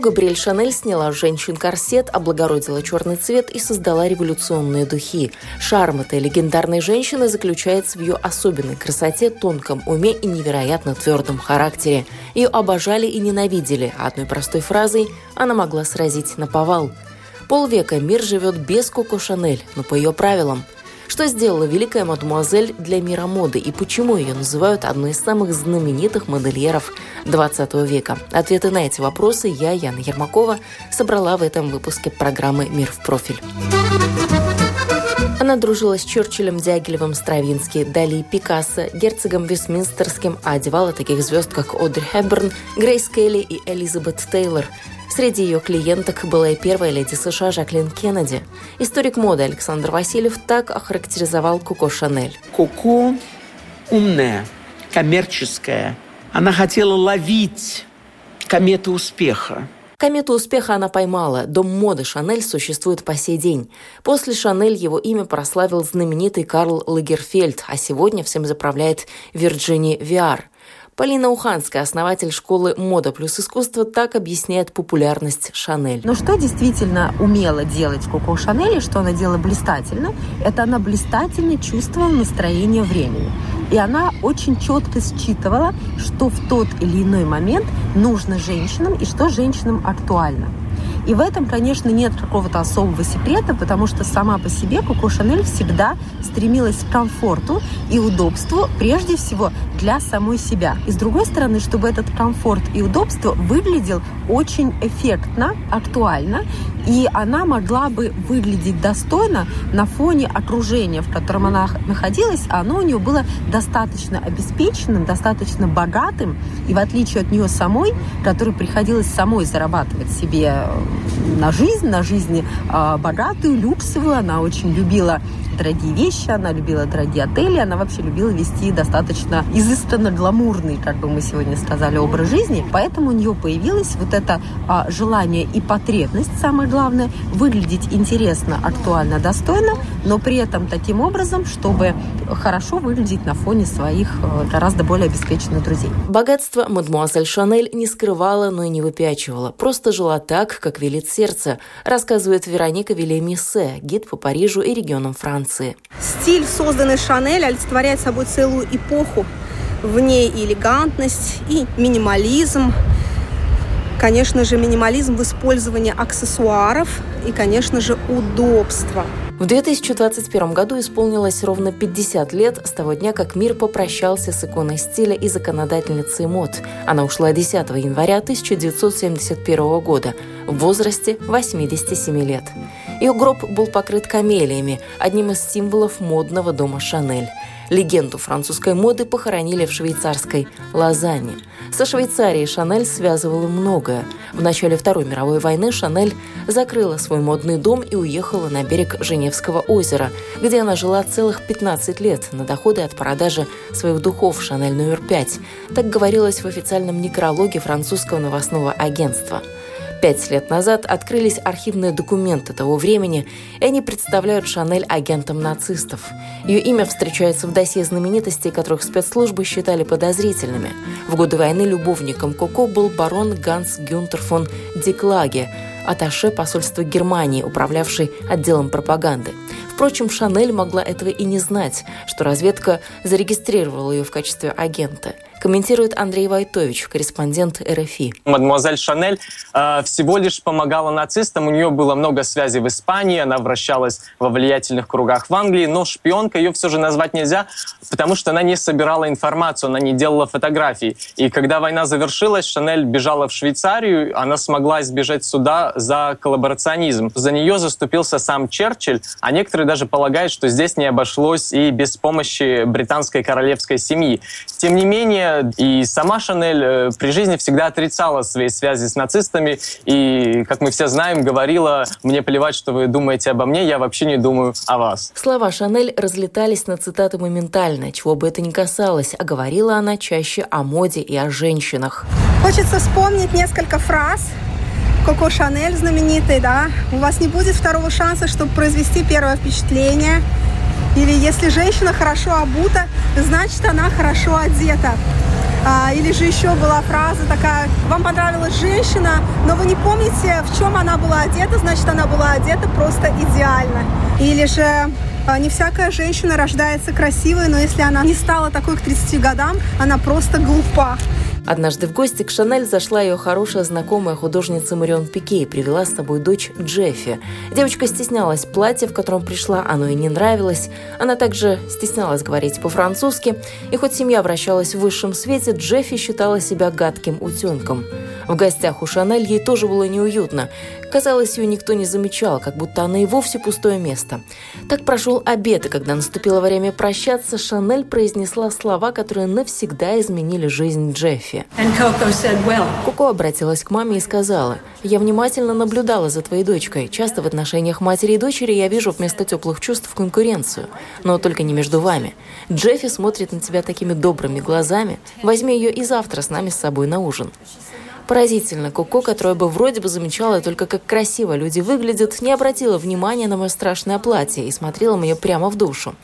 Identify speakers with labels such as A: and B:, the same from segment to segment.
A: Габриэль Шанель сняла женщин-корсет, облагородила черный цвет и создала революционные духи. Шарм этой легендарной женщины заключается в ее особенной красоте, тонком уме и невероятно твердом характере. Ее обожали и ненавидели, а одной простой фразой она могла сразить на повал. Полвека мир живет без Коко Шанель, но по ее правилам – что сделала великая мадемуазель для мира моды и почему ее называют одной из самых знаменитых модельеров 20 века? Ответы на эти вопросы я, Яна Ермакова, собрала в этом выпуске программы «Мир в профиль». Она дружила с Черчиллем, Дягилевым, Стравински, Дали, Пикассо, герцогом Вестминстерским, а одевала таких звезд, как Одри Хэбберн, Грейс Келли и Элизабет Тейлор – Среди ее клиенток была и первая леди США Жаклин Кеннеди. Историк моды Александр Васильев так охарактеризовал Коко Шанель.
B: Коко умная, коммерческая. Она хотела ловить кометы успеха.
A: Комету успеха она поймала. Дом моды Шанель существует по сей день. После Шанель его имя прославил знаменитый Карл Лагерфельд, а сегодня всем заправляет Вирджини Виар. Полина Уханская, основатель школы «Мода плюс искусство», так объясняет популярность Шанель.
C: Но что действительно умела делать Коко Шанель, что она делала блистательно, это она блистательно чувствовала настроение времени. И она очень четко считывала, что в тот или иной момент нужно женщинам и что женщинам актуально. И в этом, конечно, нет какого-то особого секрета, потому что сама по себе Коко Шанель всегда стремилась к комфорту и удобству, прежде всего, для самой себя. И с другой стороны, чтобы этот комфорт и удобство выглядел очень эффектно, актуально, и она могла бы выглядеть достойно на фоне окружения, в котором она находилась, а оно у нее было достаточно обеспеченным, достаточно богатым, и в отличие от нее самой, которой приходилось самой зарабатывать себе э, на жизнь, на жизнь э, богатую, люксовую, она очень любила дорогие вещи, она любила дорогие отели, она вообще любила вести достаточно изысканно гламурный, как бы мы сегодня сказали, образ жизни. Поэтому у нее появилось вот это а, желание и потребность, самое главное, выглядеть интересно, актуально, достойно, но при этом таким образом, чтобы хорошо выглядеть на фоне своих э, гораздо более обеспеченных друзей.
A: Богатство мадмуазель Шанель не скрывала, но и не выпячивала. Просто жила так, как велит сердце, рассказывает Вероника Вильямиссе, гид по Парижу и регионам Франции. Франции.
D: Стиль, созданный Шанель, олицетворяет собой целую эпоху. В ней и элегантность, и минимализм, конечно же, минимализм в использовании аксессуаров и, конечно же, удобство.
A: В 2021 году исполнилось ровно 50 лет с того дня, как мир попрощался с иконой стиля и законодательницей мод. Она ушла 10 января 1971 года в возрасте 87 лет. Ее гроб был покрыт камелиями, одним из символов модного дома Шанель. Легенду французской моды похоронили в швейцарской Лозанне. Со Швейцарией Шанель связывала многое. В начале Второй мировой войны Шанель закрыла свой модный дом и уехала на берег Женевского озера, где она жила целых 15 лет на доходы от продажи своих духов «Шанель номер 5». Так говорилось в официальном некрологе французского новостного агентства – Пять лет назад открылись архивные документы того времени, и они представляют Шанель агентом нацистов. Ее имя встречается в досье знаменитостей, которых спецслужбы считали подозрительными. В годы войны любовником Коко был барон Ганс Гюнтер фон Диклаге, аташе посольства Германии, управлявший отделом пропаганды. Впрочем, Шанель могла этого и не знать, что разведка зарегистрировала ее в качестве агента – комментирует Андрей Войтович, корреспондент РФИ.
E: Мадемуазель Шанель э, всего лишь помогала нацистам. У нее было много связей в Испании, она вращалась во влиятельных кругах в Англии, но шпионка ее все же назвать нельзя, потому что она не собирала информацию, она не делала фотографий. И когда война завершилась, Шанель бежала в Швейцарию, она смогла избежать суда за коллаборационизм. За нее заступился сам Черчилль, а некоторые даже полагают, что здесь не обошлось и без помощи британской королевской семьи. Тем не менее, и сама Шанель э, при жизни всегда отрицала свои связи с нацистами и, как мы все знаем, говорила, мне плевать, что вы думаете обо мне, я вообще не думаю о вас.
A: Слова Шанель разлетались на цитаты моментально, чего бы это ни касалось, а говорила она чаще о моде и о женщинах.
D: Хочется вспомнить несколько фраз, Коко Шанель знаменитый, да. У вас не будет второго шанса, чтобы произвести первое впечатление. Или если женщина хорошо обута, значит она хорошо одета. А, или же еще была фраза такая, вам понравилась женщина, но вы не помните, в чем она была одета, значит она была одета просто идеально. Или же а, не всякая женщина рождается красивой, но если она не стала такой к 30 годам, она просто глупа.
A: Однажды в гости к Шанель зашла ее хорошая знакомая художница Марион Пике и привела с собой дочь Джеффи. Девочка стеснялась платья, в котором пришла, оно ей не нравилось. Она также стеснялась говорить по-французски, и хоть семья вращалась в высшем свете, Джеффи считала себя гадким утенком. В гостях у Шанель ей тоже было неуютно. Казалось, ее никто не замечал, как будто она и вовсе пустое место. Так прошел обед, и когда наступило время прощаться, Шанель произнесла слова, которые навсегда изменили жизнь Джеффи. Коко обратилась к маме и сказала, «Я внимательно наблюдала за твоей дочкой. Часто в отношениях матери и дочери я вижу вместо теплых чувств конкуренцию. Но только не между вами. Джеффи смотрит на тебя такими добрыми глазами. Возьми ее и завтра с нами с собой на ужин». Поразительно, Коко, которая бы вроде бы замечала только, как красиво люди выглядят, не обратила внимания на мое страшное платье и смотрела мне прямо в душу.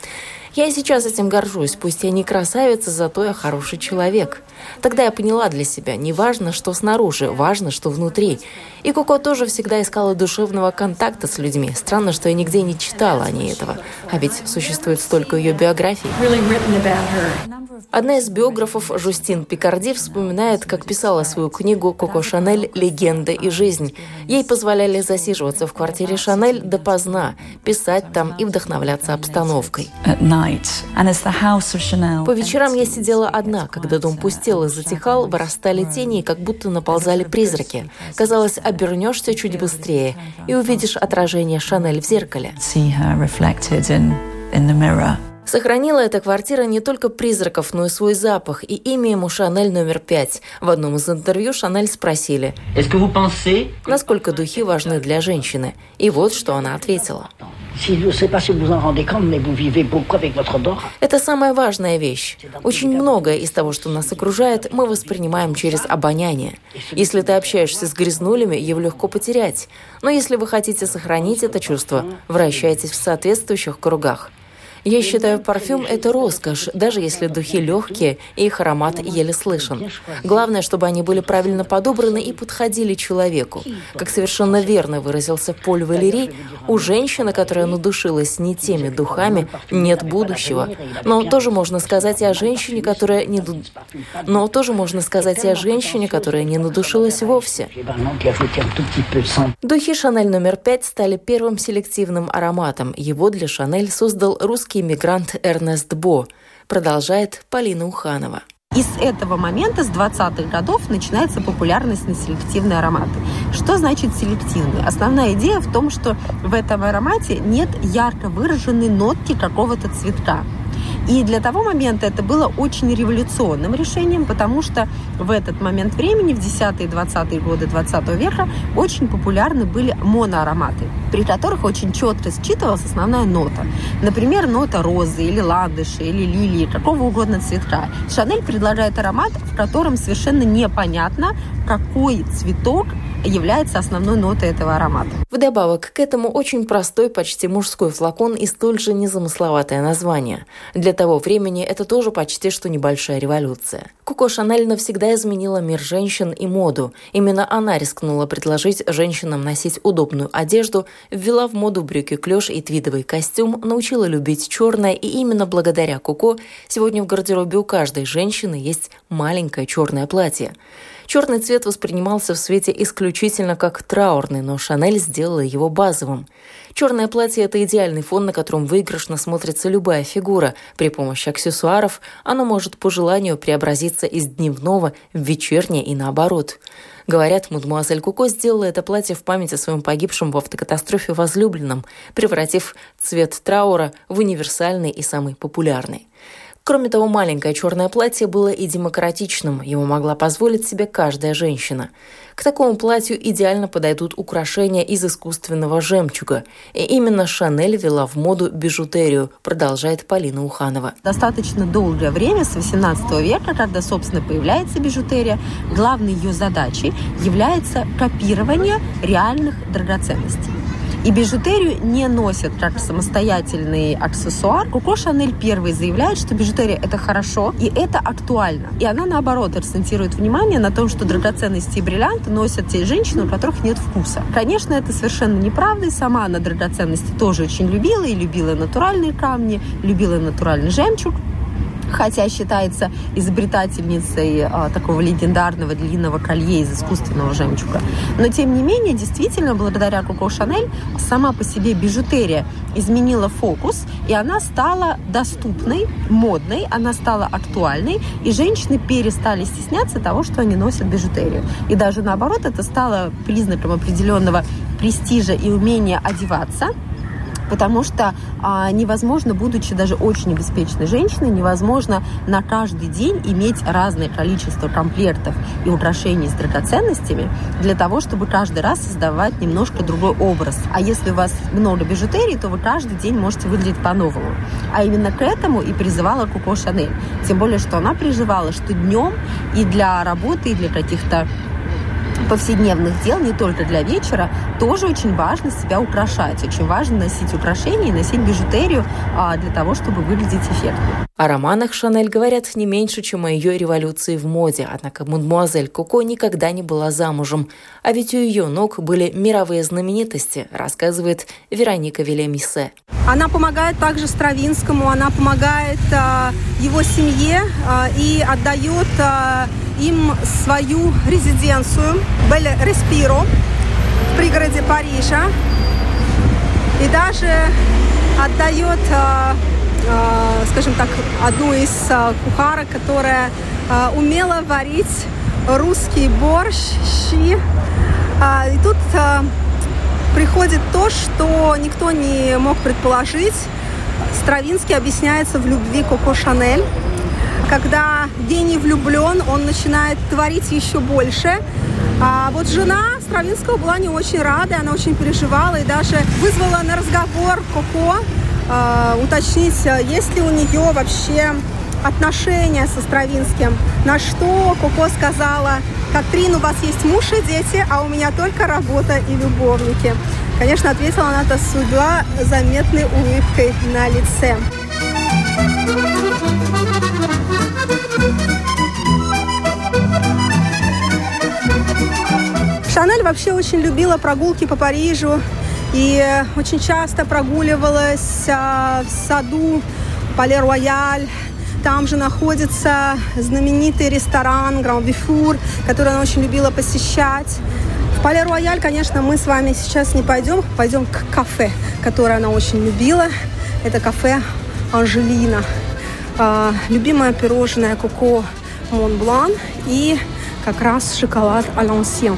A: Я и сейчас этим горжусь, пусть я не красавица, зато я хороший человек. Тогда я поняла для себя, не важно, что снаружи, важно, что внутри. И Коко тоже всегда искала душевного контакта с людьми. Странно, что я нигде не читала о ней этого. А ведь существует столько ее биографий. Одна из биографов, Жустин Пикарди, вспоминает, как писала свою книгу «Коко Шанель. Легенда и жизнь». Ей позволяли засиживаться в квартире Шанель допоздна, писать там и вдохновляться обстановкой. По вечерам я сидела одна, когда дом пустел и затихал, вырастали тени и как будто наползали призраки. Казалось, обернешься чуть быстрее и увидишь отражение Шанель в зеркале. Сохранила эта квартира не только призраков, но и свой запах, и имя ему Шанель номер пять. В одном из интервью Шанель спросили, насколько духи важны для женщины. И вот что она ответила. Это самая важная вещь. Очень многое из того, что нас окружает, мы воспринимаем через обоняние. Если ты общаешься с грязнулями, его легко потерять. Но если вы хотите сохранить это чувство, вращайтесь в соответствующих кругах. Я считаю, парфюм – это роскошь, даже если духи легкие и их аромат еле слышен. Главное, чтобы они были правильно подобраны и подходили человеку. Как совершенно верно выразился Поль Валерий, у женщины, которая надушилась не теми духами, нет будущего. Но тоже можно сказать и о женщине, которая не... Но тоже можно сказать и о женщине, которая не надушилась вовсе. Духи Шанель номер пять стали первым селективным ароматом. Его для Шанель создал русский русский мигрант Эрнест Бо, продолжает Полина Уханова.
C: И с этого момента, с 20-х годов, начинается популярность на селективные ароматы. Что значит селективный? Основная идея в том, что в этом аромате нет ярко выраженной нотки какого-то цветка. И для того момента это было очень революционным решением, потому что в этот момент времени, в 10-е и 20-е годы 20 века, очень популярны были моноароматы, при которых очень четко считывалась основная нота. Например, нота розы или ландыши, или лилии, какого угодно цветка. Шанель предлагает аромат, в котором совершенно непонятно, какой цветок является основной нотой этого аромата.
A: Вдобавок к этому очень простой, почти мужской флакон и столь же незамысловатое название. Для того времени это тоже почти что небольшая революция. Коко Шанель навсегда изменила мир женщин и моду. Именно она рискнула предложить женщинам носить удобную одежду, ввела в моду брюки клеш и твидовый костюм, научила любить черное, и именно благодаря Коко сегодня в гардеробе у каждой женщины есть маленькое черное платье. Черный цвет воспринимался в свете исключительно как траурный, но Шанель сделала его базовым. Черное платье – это идеальный фон, на котором выигрышно смотрится любая фигура. При помощи аксессуаров оно может по желанию преобразиться из дневного в вечернее и наоборот. Говорят, мадемуазель Куко сделала это платье в память о своем погибшем в автокатастрофе возлюбленном, превратив цвет траура в универсальный и самый популярный. Кроме того, маленькое черное платье было и демократичным, его могла позволить себе каждая женщина. К такому платью идеально подойдут украшения из искусственного жемчуга. И именно Шанель вела в моду бижутерию, продолжает Полина Уханова.
C: Достаточно долгое время, с 18 века, когда, собственно, появляется бижутерия, главной ее задачей является копирование реальных драгоценностей. И бижутерию не носят как самостоятельный аксессуар. Коко Шанель первый заявляет, что бижутерия это хорошо и это актуально. И она наоборот акцентирует внимание на том, что драгоценности и бриллианты носят те женщины, у которых нет вкуса. Конечно, это совершенно неправда, и сама она драгоценности тоже очень любила, и любила натуральные камни, любила натуральный жемчуг хотя считается изобретательницей а, такого легендарного длинного колье из искусственного жемчуга. Но, тем не менее, действительно, благодаря Коко Шанель сама по себе бижутерия изменила фокус, и она стала доступной, модной, она стала актуальной, и женщины перестали стесняться того, что они носят бижутерию. И даже наоборот, это стало признаком определенного престижа и умения одеваться – потому что а, невозможно, будучи даже очень обеспеченной женщиной, невозможно на каждый день иметь разное количество комплектов и украшений с драгоценностями для того, чтобы каждый раз создавать немножко другой образ. А если у вас много бижутерии, то вы каждый день можете выглядеть по-новому. А именно к этому и призывала Коко Шанель. Тем более, что она призывала, что днем и для работы, и для каких-то повседневных дел, не только для вечера, тоже очень важно себя украшать. Очень важно носить украшения и носить бижутерию а, для того, чтобы выглядеть эффектно.
A: О романах Шанель говорят не меньше, чем о ее революции в моде, однако мадемуазель Коко никогда не была замужем. А ведь у ее ног были мировые знаменитости, рассказывает Вероника Велемисе.
D: Она помогает также Стравинскому, она помогает э, его семье э, и отдает э, им свою резиденцию Бель Респиро в пригороде Парижа. И даже отдает, э, э, скажем так, одну из э, кухарок, которая умела варить русский борщ, щи. Э, и тут приходит то, что никто не мог предположить. Стравинский объясняется в любви Коко Шанель. Когда гений влюблен, он начинает творить еще больше. А вот жена Стравинского была не очень рада, она очень переживала и даже вызвала на разговор Коко э, уточнить, есть ли у нее вообще отношения со Стравинским. На что Коко сказала, Катрин, у вас есть муж и дети, а у меня только работа и любовники. Конечно, ответила она это с едва заметной улыбкой на лице. Шанель вообще очень любила прогулки по Парижу и очень часто прогуливалась а, в саду Пале-Рояль, там же находится знаменитый ресторан Гран Бифур, который она очень любила посещать. В Пале Рояль, конечно, мы с вами сейчас не пойдем, пойдем к кафе, которое она очень любила. Это кафе Анжелина. А, любимое пирожное Коко Монблан и как раз шоколад Алансьен.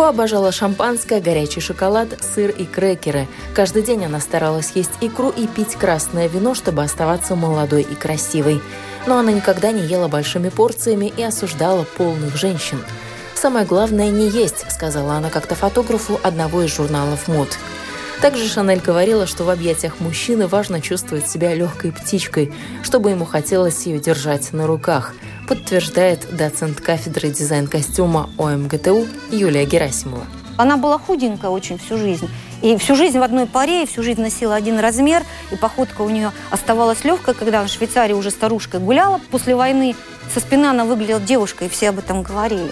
A: Коко обожала шампанское, горячий шоколад, сыр и крекеры. Каждый день она старалась есть икру и пить красное вино, чтобы оставаться молодой и красивой. Но она никогда не ела большими порциями и осуждала полных женщин. «Самое главное не есть», — сказала она как-то фотографу одного из журналов мод. Также Шанель говорила, что в объятиях мужчины важно чувствовать себя легкой птичкой, чтобы ему хотелось ее держать на руках – подтверждает доцент кафедры дизайн-костюма ОМГТУ Юлия Герасимова.
F: Она была худенькая очень всю жизнь. И всю жизнь в одной паре, и всю жизнь носила один размер, и походка у нее оставалась легкой. Когда в Швейцарии уже старушкой гуляла после войны, со спины она выглядела девушкой, и все об этом говорили.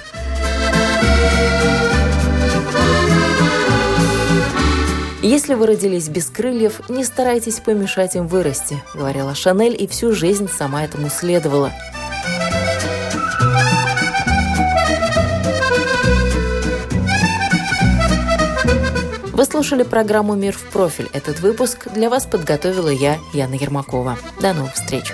A: «Если вы родились без крыльев, не старайтесь помешать им вырасти», — говорила Шанель, и всю жизнь сама этому следовала. Вы слушали программу «Мир в профиль». Этот выпуск для вас подготовила я, Яна Ермакова. До новых встреч!